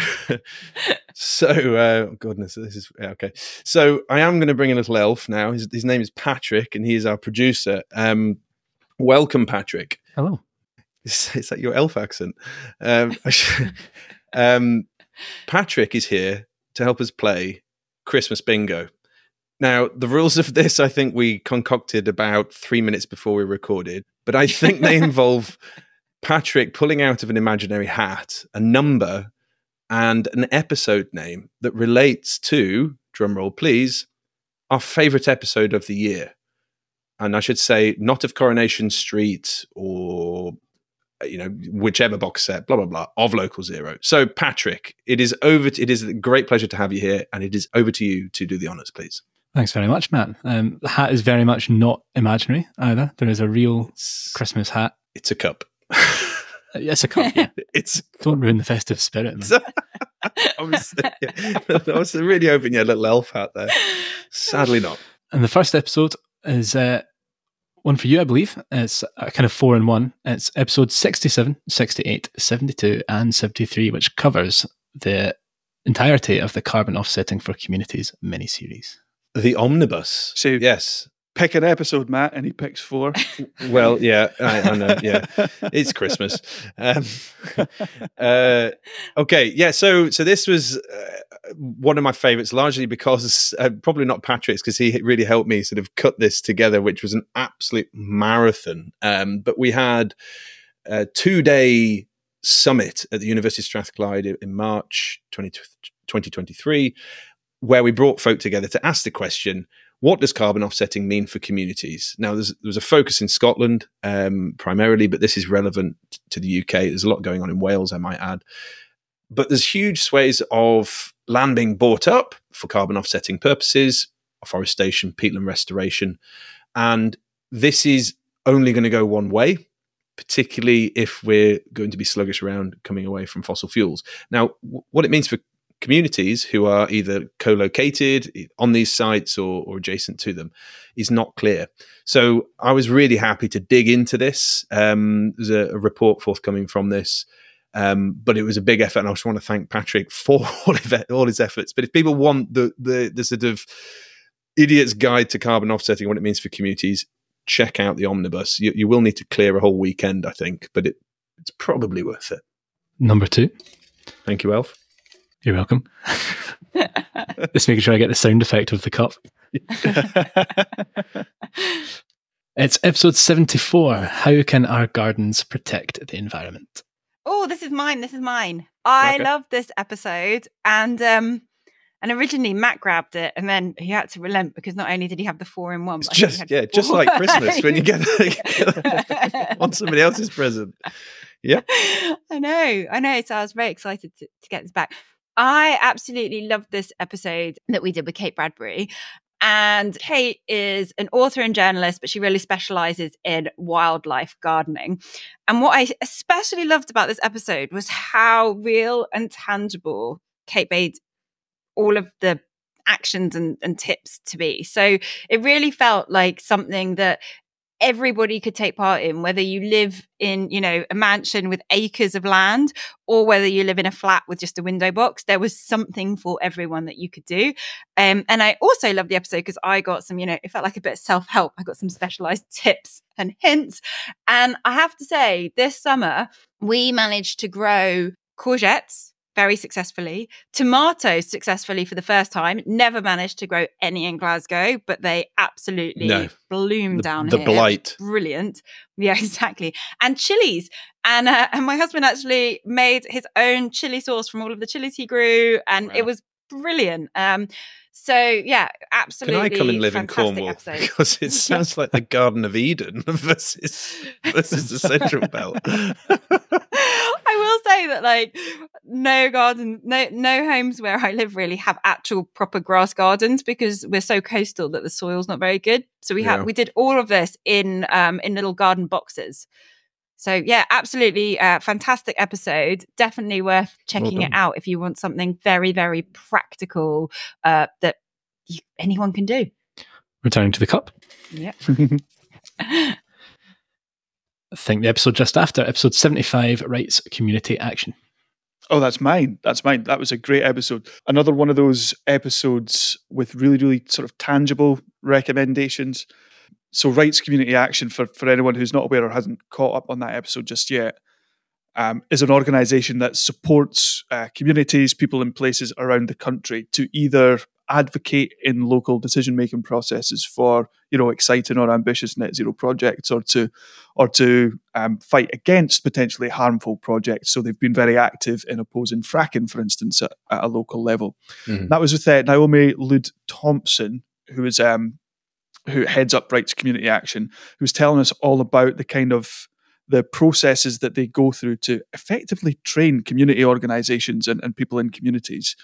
so uh, goodness, this is yeah, okay. So I am going to bring a little elf now. His, his name is Patrick, and he is our producer. Um, welcome, Patrick. Hello. Is, is that your elf accent? Um, um, Patrick is here to help us play Christmas Bingo. Now, the rules of this, I think we concocted about three minutes before we recorded, but I think they involve Patrick pulling out of an imaginary hat a number and an episode name that relates to, drumroll please, our favorite episode of the year. And I should say, not of Coronation Street or you know whichever box set blah blah blah of local zero. So patrick it is over to, it is a great pleasure to have you here and it is over to you to do the honors please. Thanks very much matt. Um, the hat is very much not imaginary either. There is a real it's, christmas hat. It's a cup. It's a cup yeah. it's don't ruin the festive spirit I, was, yeah, I was really hoping you had a little elf hat there. Sadly not. And the first episode is uh, one for you, I believe. It's a kind of four in one. It's episode 67, 68, 72, and 73, which covers the entirety of the carbon offsetting for communities mini-series. The omnibus. So yes. Pick an episode, Matt, and he picks four. Well, yeah, I, I know. Yeah, it's Christmas. Um, uh, okay, yeah. So, so this was uh, one of my favorites, largely because uh, probably not Patrick's, because he really helped me sort of cut this together, which was an absolute marathon. Um, but we had a two-day summit at the University of Strathclyde in- March 20, 2023, where we brought folk together to ask the question what does carbon offsetting mean for communities? Now, there's, there's a focus in Scotland um, primarily, but this is relevant to the UK. There's a lot going on in Wales, I might add. But there's huge swathes of land being bought up for carbon offsetting purposes, afforestation, peatland restoration. And this is only going to go one way, particularly if we're going to be sluggish around coming away from fossil fuels. Now, w- what it means for communities who are either co-located on these sites or, or adjacent to them is not clear. So I was really happy to dig into this. Um, there's a, a report forthcoming from this. Um, but it was a big effort, and I just want to thank Patrick for all, of it, all his efforts. But if people want the, the the sort of idiot's guide to carbon offsetting, what it means for communities, check out the omnibus. You, you will need to clear a whole weekend, I think, but it, it's probably worth it. Number two. Thank you, Elf. You're welcome. Just making sure I get the sound effect of the cup. It's episode 74 How Can Our Gardens Protect the Environment? Oh, this is mine. This is mine. I Okay. love this episode, and um, and originally Matt grabbed it, and then he had to relent because not only did he have the four in one, but I think he just yeah, just like Christmas when you get on somebody else's present. Yeah, I know, I know. So I was very excited to, to get this back. I absolutely loved this episode that we did with Kate Bradbury. And Kate is an author and journalist, but she really specializes in wildlife gardening. And what I especially loved about this episode was how real and tangible Kate made all of the actions and, and tips to be. So it really felt like something that everybody could take part in whether you live in you know a mansion with acres of land or whether you live in a flat with just a window box there was something for everyone that you could do. Um, and i also love the episode because i got some you know it felt like a bit of self-help. I got some specialized tips and hints. And i have to say this summer we managed to grow courgettes very successfully. Tomatoes successfully for the first time. Never managed to grow any in Glasgow, but they absolutely No. bloom The, down the here. blight. Brilliant. Yeah, exactly. And chilies. And uh, and my husband actually made his own chili sauce from all of the chilies he grew, and Wow. it was brilliant. Um, so yeah, absolutely. Can. I come and live in Cornwall? episode. Because it sounds like the Garden of Eden versus versus the Central Belt. Will say that like no garden, no no homes where I live really have actual proper grass gardens because we're so coastal that the soil's not very good. So we Yeah. have we did all of this in um in little garden boxes. So yeah, absolutely uh, fantastic episode. Definitely worth checking it out if you want something very very practical uh, that you, anyone can do. Returning to the cup. Yeah. I think the episode just after, episode 75, Rights Community Action. Oh, that's mine. That's mine. That was a great episode. Another one of those episodes with really, really sort of tangible recommendations. So, Rights Community Action, for, for anyone who's not aware or hasn't caught up on that episode just yet, um, is an organization that supports uh, communities, people in places around the country to either advocate in local decision making processes for you know exciting or ambitious net zero projects or to or to um, fight against potentially harmful projects. So they've been very active in opposing fracking for instance at, at a local level. Mhm. that was with uh, naomi lud thompson who is um, who heads up rights community action who was telling us all about the kind of the processes that they go through to effectively train community organizations and, and people in communities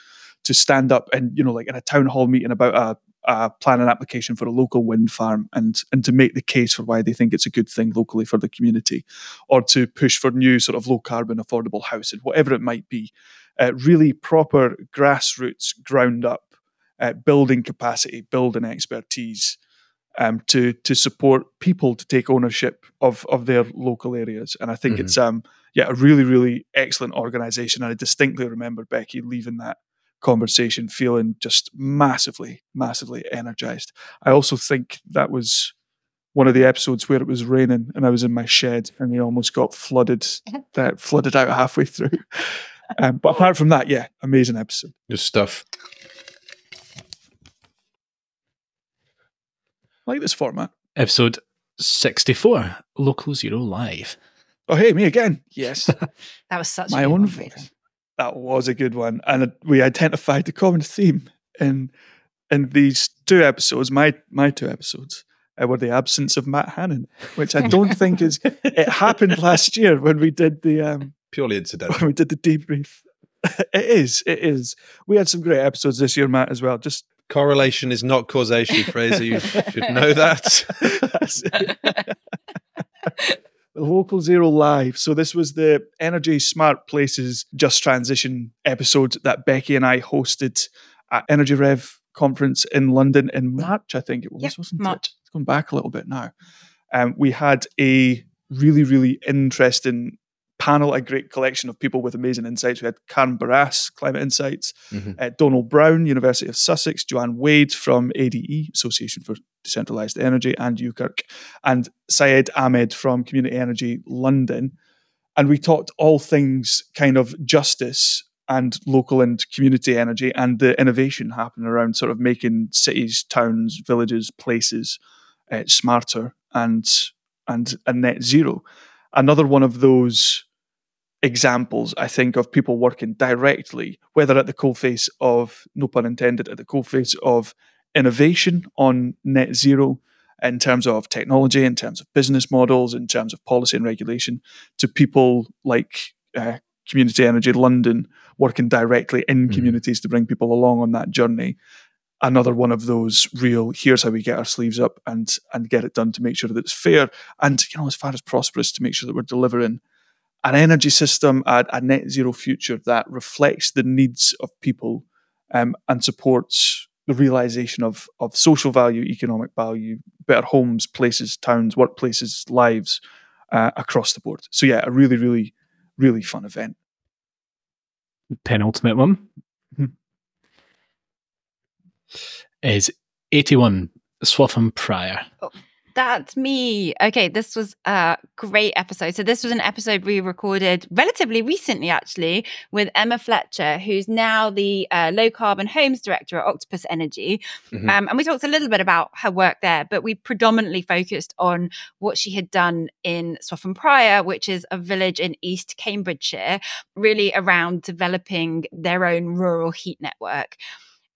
to stand up and you know like in a town hall meeting about a, a planning application for a local wind farm and and to make the case for why they think it's a good thing locally for the community or to push for new sort of low carbon affordable housing whatever it might be uh, really proper grassroots ground up uh, building capacity building expertise um, to to support people to take ownership of of their local areas. And I think Mhm. it's um yeah a really really excellent organisation. And I distinctly remember Becky leaving that conversation feeling just massively massively energized. I also think that was one of the episodes where it was raining and I was in my shed and we almost got flooded that flooded out halfway through. Um, but apart from that, yeah, amazing episode. Good stuff. I like this format. Episode 64 Local Zero Live. Oh, hey, me again. Yes, That was such my a good own one, voice. That was a good one, and we identified the common theme in in these two episodes. My my two episodes uh, were the absence of Matt Hannon, which I don't think is. It happened last year when we did the um, Purely incidental. when we did the debrief. it is. It is. We had some great episodes this year, Matt, as well. Just Correlation is not causation, Fraser. You should know that. Local Zero Live. So this was the Energy Smart Places Just Transition episode that Becky and I hosted at Energy Rev conference in London in March, I think it was, Yep, wasn't March. it? It's gone back a little bit now. Um, we had a really, really interesting panel, a great collection of people with amazing insights. We had Karen Barras, Climate Insights, Mhm. uh, Donald Brown, University of Sussex, Joanne Wade from ADE, Association for Decentralised Energy, and UKERC, and Syed Ahmed from Community Energy London. And we talked all things kind of justice and local and community energy and the innovation happening around sort of making cities, towns, villages, places uh, smarter and and a net zero. Another one of those examples, I think, of people working directly, whether at the coalface of, no pun intended, at the coalface of innovation on net zero in terms of technology, in terms of business models, in terms of policy and regulation, to people like uh, Community Energy London working directly in Mhm. communities to bring people along on that journey. Another one of those real here's how we get our sleeves up and and get it done to make sure that it's fair and you know as far as prosperous to make sure that we're delivering an energy system, a, a net zero future that reflects the needs of people um, and supports the realization of, of social value, economic value, better homes, places, towns, workplaces, lives uh, across the board. So, yeah, a really, really, really fun event. Penultimate one Mhm. is 81 Swaffham Prior. That's me. Okay, this was a great episode. So, this was an episode we recorded relatively recently, actually, with Emma Fletcher, who's now the uh, low carbon homes director at Octopus Energy. Mhm. Um, and we talked a little bit about her work there, but we predominantly focused on what she had done in Swaffham Prior, which is a village in East Cambridgeshire, really around developing their own rural heat network.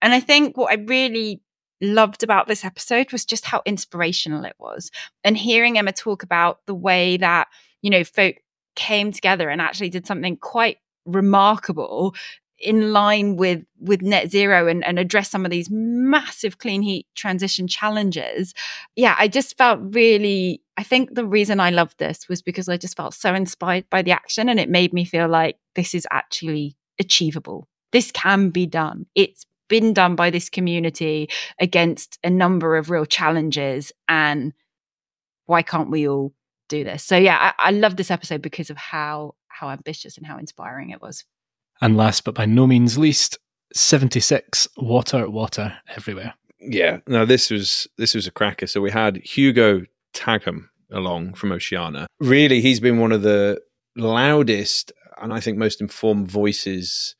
And I think what I really loved about this episode was just how inspirational it was. And hearing Emma talk about the way that, you know, folk came together and actually did something quite remarkable in line with with net zero and, and address some of these massive clean heat transition challenges yeah i just felt really i think the reason i loved this was because i just felt so inspired by the action and it made me feel like this is actually achievable this can be done it's been done by this community against a number of real challenges and why can't we all do this so yeah i, I love this episode because of how how ambitious and how inspiring it was And last but by no means least, 76 Water, Water Everywhere. Yeah, Now this was this was a cracker. So we had Hugo Tagholm along from Oceana. Really, he's been one of the loudest and I think most informed voices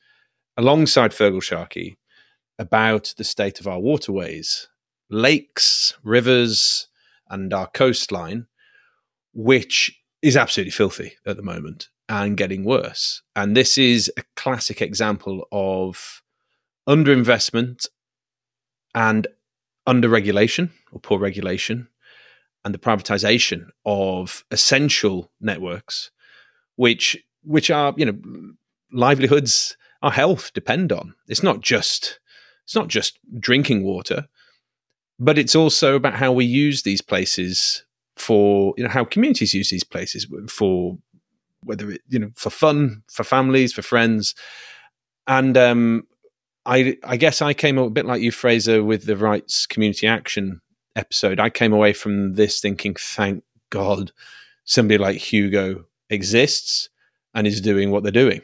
alongside Feargal Sharkey about the state of our waterways, lakes, rivers, and our coastline, which is absolutely filthy at the moment and getting worse. And this is a classic example of underinvestment and under regulation or poor regulation and the privatization of essential networks which which are you know livelihoods our health depend on it's not just it's not just drinking water but it's also about how we use these places for you know how communities use these places for whether it you know for fun for families for friends and um I I guess I came a bit like you, Fraser, with the rights community action episode, I came away from this thinking, thank God somebody like Hugo exists and is doing what they're doing.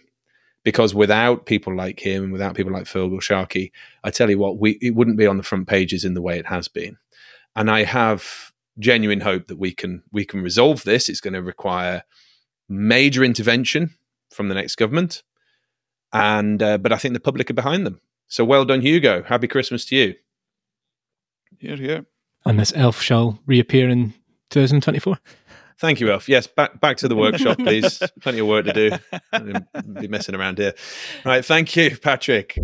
Because without people like him and without people like Feargal Sharkey, I tell you what, we it wouldn't be on the front pages in the way it has been. And I have genuine hope that we can we can resolve this. It's going to require major intervention from the next government, and uh, but I think the public are behind them. So well done, Hugo. Happy Christmas to you. Here, here. And this elf shall reappear in 2024. Thank you, Elf. Yes, back back to the workshop, please. Plenty of work to do. Be messing around here. Right. Thank you, Patrick.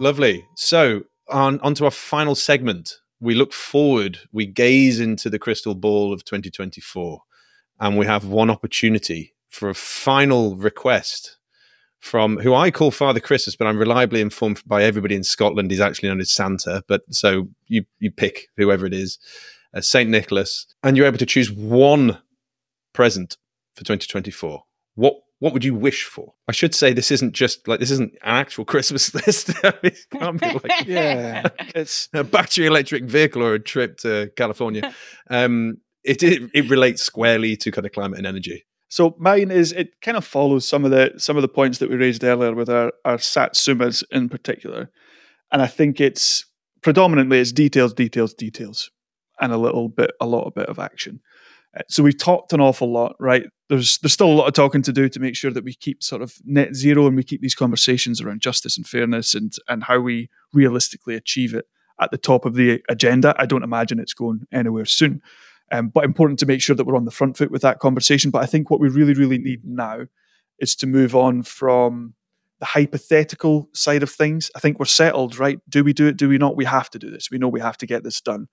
Lovely. So on onto our final segment. We look forward. We gaze into the crystal ball of 2024, and we have one opportunity for a final request from who I call Father Christmas, but I'm reliably informed by everybody in Scotland he's actually known as Santa. But so you you pick whoever it is, Saint Nicholas, and you're able to choose one present for 2024. What what would you wish for? I should say this isn't just like this isn't an actual Christmas list. it can't be like Yeah, it's a battery electric vehicle or a trip to California. Um, it, it it relates squarely to kind of climate and energy. So mine is it kind of follows some of the some of the points that we raised earlier with our, our satsumas in particular. And I think it's predominantly it's details, details, details, and a little bit a lot of bit of action. Uh, So we've talked an awful lot, right? There's there's still a lot of talking to do to make sure that we keep sort of net zero and we keep these conversations around justice and fairness and and how we realistically achieve it at the top of the agenda. I don't imagine it's going anywhere soon. Um, but important to make sure that we're on the front foot with that conversation. But I think what we really, really need now is to move on from the hypothetical side of things. I think we're settled, right? Do we do it? Do we not? We have to do this. We know we have to get this done.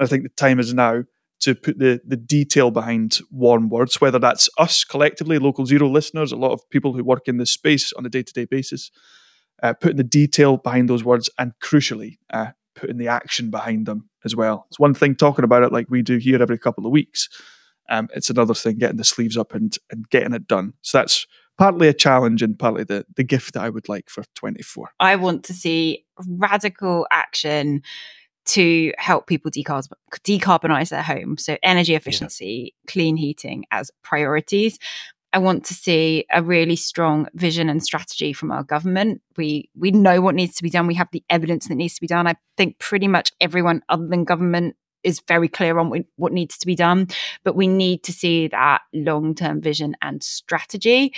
And I think the time is now to put the the detail behind warm words, whether that's us collectively, local zero listeners, a lot of people who work in this space on a day to day basis, uh, putting the detail behind those words, and crucially, uh, putting the action behind them as well. It's one thing talking about it like we do here every couple of weeks. Um, it's another thing getting the sleeves up and and getting it done. So that's partly a challenge and partly the the gift that I would like for 24. I want to see radical action to help people decarb- decarbonize their home. So, energy efficiency, clean heating as priorities. I want to see a really strong vision and strategy from our government. We we know what needs to be done. We have the evidence that needs to be done. I think pretty much everyone other than government is very clear on what- what needs to be done, but we need to see that long term vision and strategy.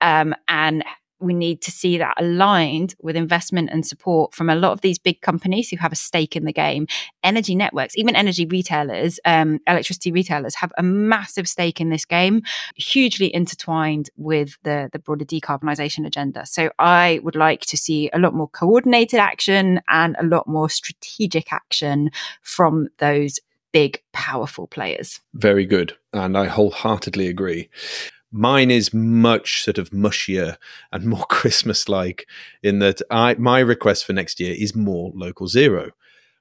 Um, and we need to see that aligned with investment and support from a lot of these big companies who have a stake in the game. Energy networks, even energy retailers, um, electricity retailers have a massive stake in this game, hugely intertwined with the, the broader decarbonisation agenda. So I would like to see a lot more coordinated action and a lot more strategic action from those big, powerful players. Very good. And I wholeheartedly agree. Mine is much sort of mushier and more Christmas like in that I my request for next year is more local zero.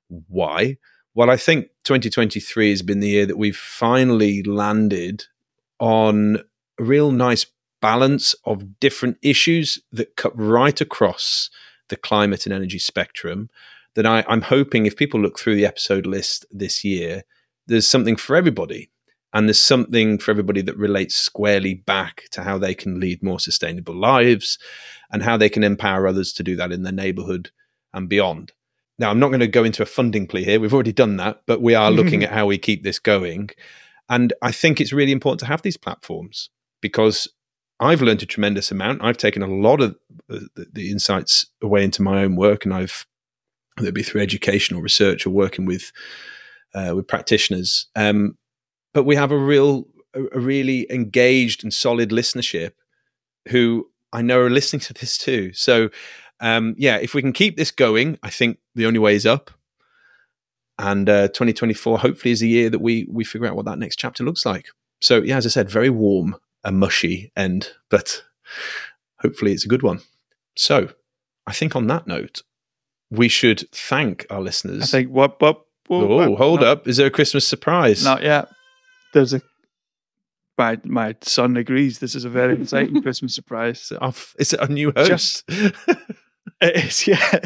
Why? Well, I think 2023 has been the year that we've finally landed on a real nice balance of different issues that cut right across the climate and energy spectrum. That I, I'm hoping if people look through the episode list this year, there's something for everybody and there's something for everybody that relates squarely back to how they can lead more sustainable lives and how they can empower others to do that in their neighborhood and beyond. Now, I'm not going to go into a funding plea here. We've already done that, but we are looking at how we keep this going. And I think it's really important to have these platforms because I've learned a tremendous amount. I've taken a lot of the, the insights away into my own work, and I've whether it be through education or research or working with uh, with practitioners. Um, but we have a real, a, really engaged and solid listenership who I know are listening to this too. So, um, yeah, if we can keep this going, I think the only way is up. And uh, 2024 hopefully is the year that we we figure out what that next chapter looks like. So, yeah, as I said, very warm and mushy end, but hopefully it's a good one. So, I think on that note, we should thank our listeners. I think what what oh, hold up! Is there a Christmas surprise? Not yet. There's a my my son agrees. This is a very exciting Christmas surprise. Is it, off, is it a new host? Just- It is, yeah.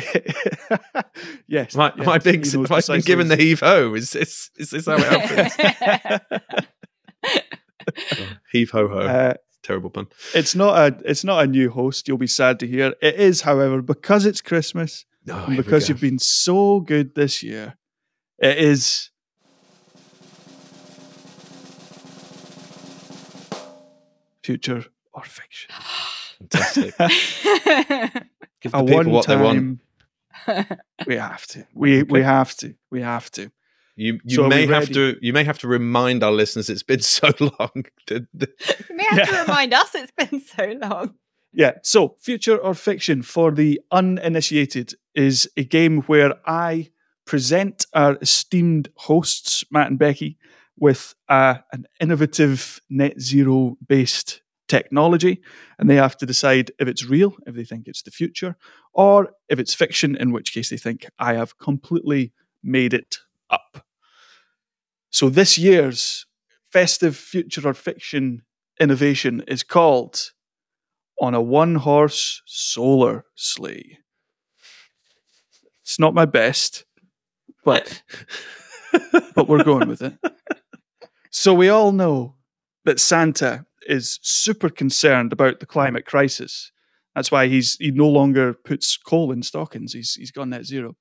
yes. Am I, am yeah, I being? he Have I been given the heave ho? Is this is this how it happens? heave ho ho. Uh, Terrible pun. it's not a it's not a new host. You'll be sad to hear. It is, however, because it's Christmas No, and because you've been so good this year. It is future or fiction. fantastic. Give the a people one what they want. we have to. We we have to. We have to. You you So may have to you may have to remind our listeners it's been so long. The- the- you may have to remind us it's been so long. Yeah. So, future or fiction for the uninitiated is a game where I present our esteemed hosts, Matt and Becky, with uh, an innovative net zero based technology. And they have to decide if it's real, if they think it's the future, or if it's fiction, in which case they think I have completely made it up. So, this year's festive future or fiction innovation is called on a one horse solar sleigh. It's not my best, but but we're going with it. So we all know that Santa is super concerned about the climate crisis. That's why he's he no longer puts coal in stockings. He's he's gone net zero.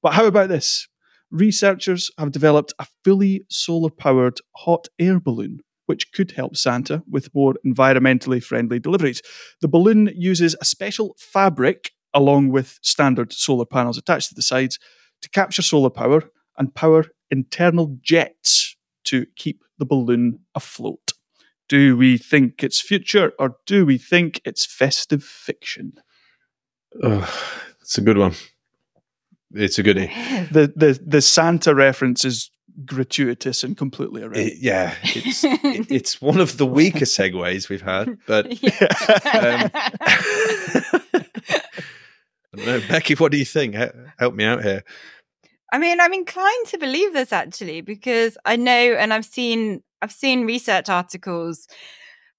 But how about this? Researchers have developed a fully solar powered hot air balloon which could help Santa with more environmentally friendly deliveries. The balloon uses a special fabric along with standard solar panels attached to the sides to capture solar power and power internal jets to keep the balloon afloat. Do we think it's future or do we think it's festive fiction? Ugh, it's a good one. It's a goodie. The the the Santa reference is gratuitous and completely irrelevant. It- yeah, it's it- it's one of the weaker segues we've had, but um, I don't know, Becky. What do you think? Help me out here. I mean, I'm inclined to believe this actually because I know, and I've seen, I've seen research articles.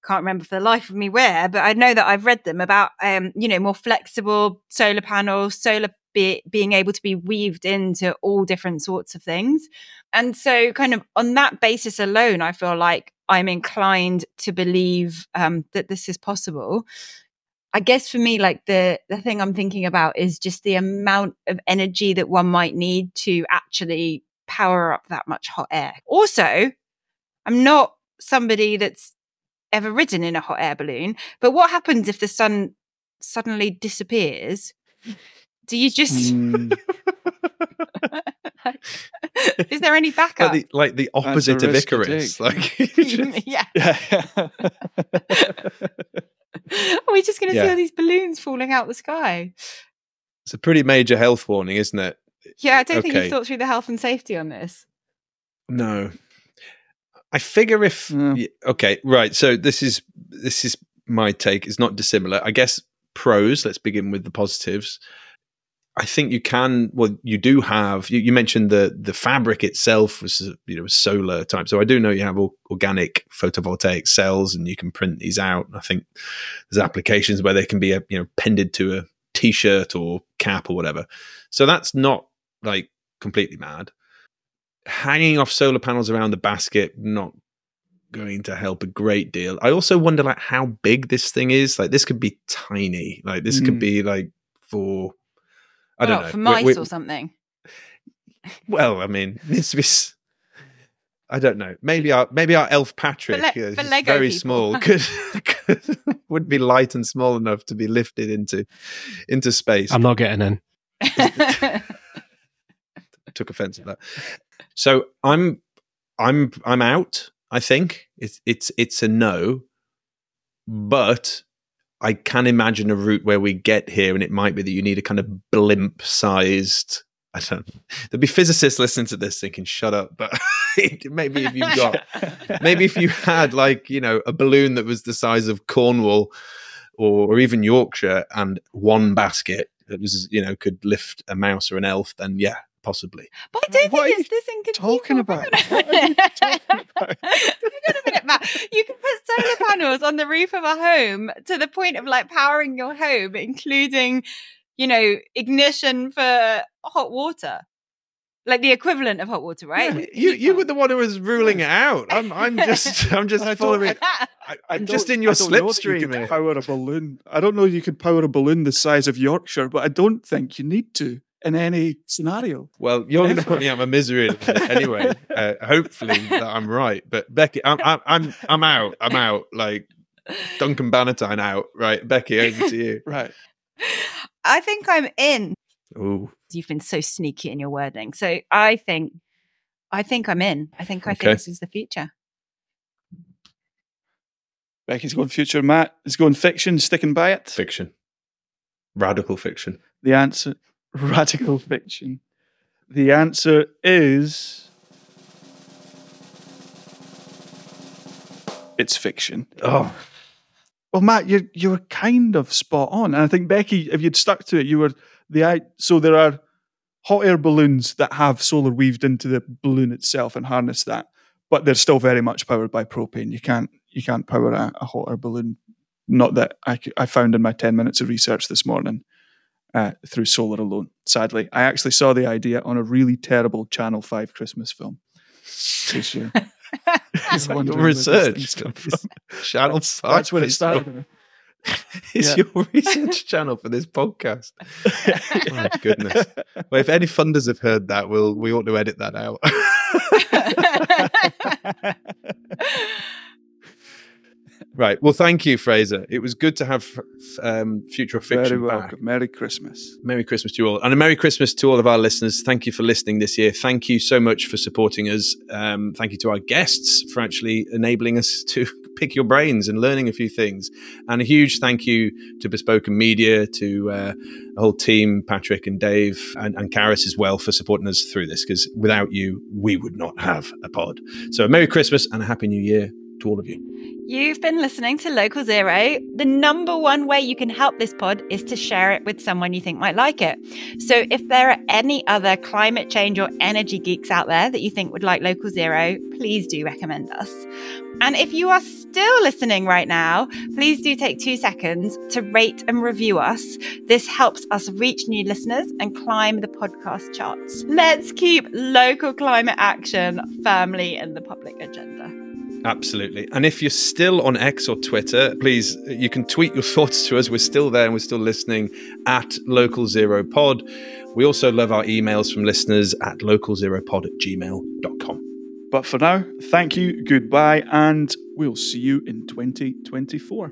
Can't remember for the life of me where, but I know that I've read them about, um, you know, more flexible solar panels, solar be, being able to be weaved into all different sorts of things, and so kind of on that basis alone, I feel like I'm inclined to believe um, that this is possible. I guess for me, like the the thing I'm thinking about is just the amount of energy that one might need to actually power up that much hot air. Also, I'm not somebody that's ever ridden in a hot air balloon, but what happens if the sun suddenly disappears? Do you just Mm, is there any Like backup? the, like the opposite of risk Icarus. Like just- yeah. yeah. Are we just going to see all these balloons falling out the sky? it's a pretty major health warning, isn't it? Yeah, I don't think you've thought through the health and safety on this. No. I figure if mm. Yeah. okay, right. So this is this is my take. It's not dissimilar. I guess pros. Let's begin with the positives. I think you can. Well, you do have. You, you mentioned the the fabric itself was uh, you know solar type. So I do know you have or, organic photovoltaic cells, and you can print these out. I think there's applications where they can be a, you know pended to a t-shirt or cap or whatever. So that's not like completely mad hanging off solar panels around the basket not going to help a great deal. I also wonder like how big this thing is. Like this could be tiny. Like this could Mm. be like for I don't What, know. For We- mice we- or something. well, I mean, this needs to be. s- I don't know. Maybe our maybe our elf Patrick, le- for who's Lego very people. small, could, could would be light and small enough to be lifted into into space. I'm not getting in. took offense at that. So I'm I'm I'm out. I think it's it's it's a no, but I can imagine a route where we get here, and it might be that you need a kind of blimp-sized. I don't. There'll be physicists listening to this thinking, "Shut up!" But maybe if you've got, maybe if you had like you know a balloon that was the size of Cornwall, or, or even Yorkshire, and one basket that was you know could lift a mouse or an elf, then yeah, possibly. But I don't What think it's this talking inconceivable. about? Hang on a What are minute. talking about? Hang a minute, Matt. You can put solar panels on the roof of a home to the point of like powering your home, including you know, ignition for hot water. Like the equivalent of hot water, right? Yeah, you you were the one who was ruling it out. I'm I'm just I'm just I following. I- I, I am just in your I don't know that you slipstream. could here. Power a balloon. I don't know you could power a balloon the size of Yorkshire, but I don't think you need to in any scenario. Well, you're going to Never. put me out of my misery a little anyway. Uh, hopefully that I'm right. But Becky, I'm I'm I'm I'm out. I'm out. Like Duncan Bannatyne out. Right, Becky, over to you. Right. I think I'm in. Ooh, You've been so sneaky in your wording. So I think I think I'm in. I think I Okay. think this is the future. Becky's going future. Matt is going fiction, sticking by it. fiction, radical fiction. The answer radical fiction. The answer is it's fiction. Oh, Well, Matt, you you were kind of spot on, and I think Becky, if you'd stuck to it, you were the so there are hot air balloons that have solar weaved into the balloon itself and harness that, but they're still very much powered by propane. You can't you can't power a, a hot air balloon. Not that I, I found in my ten minutes of research this morning uh, through solar alone. Sadly, I actually saw the idea on a really terrible Channel Five Christmas film this year. Is that wondering your research thing's come Channel Five. That's when it started. Is Yeah. your research channel for this podcast? My goodness. Well, if any funders have heard that, we'll we ought to edit that out. Right. Well, thank you, Fraser. It was good to have um, Future of Very Fiction back. welcome. Merry Christmas. Merry Christmas to you all. And a Merry Christmas to all of our listeners. Thank you for listening this year. Thank you so much for supporting us. Um, thank you to our guests for actually enabling us to pick your brains and learning a few things. And a huge thank you to Bespoken Media, to uh, the whole team, Patrick and Dave, and, and Karis as well, for supporting us through this, because without you, we would not have a pod. So, Merry Christmas and a Happy New Year to all of you. You've been listening to Local Zero. The number one way you can help this pod is to share it with someone you think might like it. So if there are any other climate change or energy geeks out there that you think would like Local Zero, please do recommend us. And if you are still listening right now, please do take two seconds to rate and review us. This helps us reach new listeners and climb the podcast charts. Let's keep local climate action firmly in the public agenda. Absolutely. And if you're still on X or Twitter, please, you can tweet your thoughts to us. We're still there and we're still listening at Local Zero Pod. We also love our emails from listeners at localzeropod at gmail.com. But for now, thank you, goodbye, and we'll see you in 2024.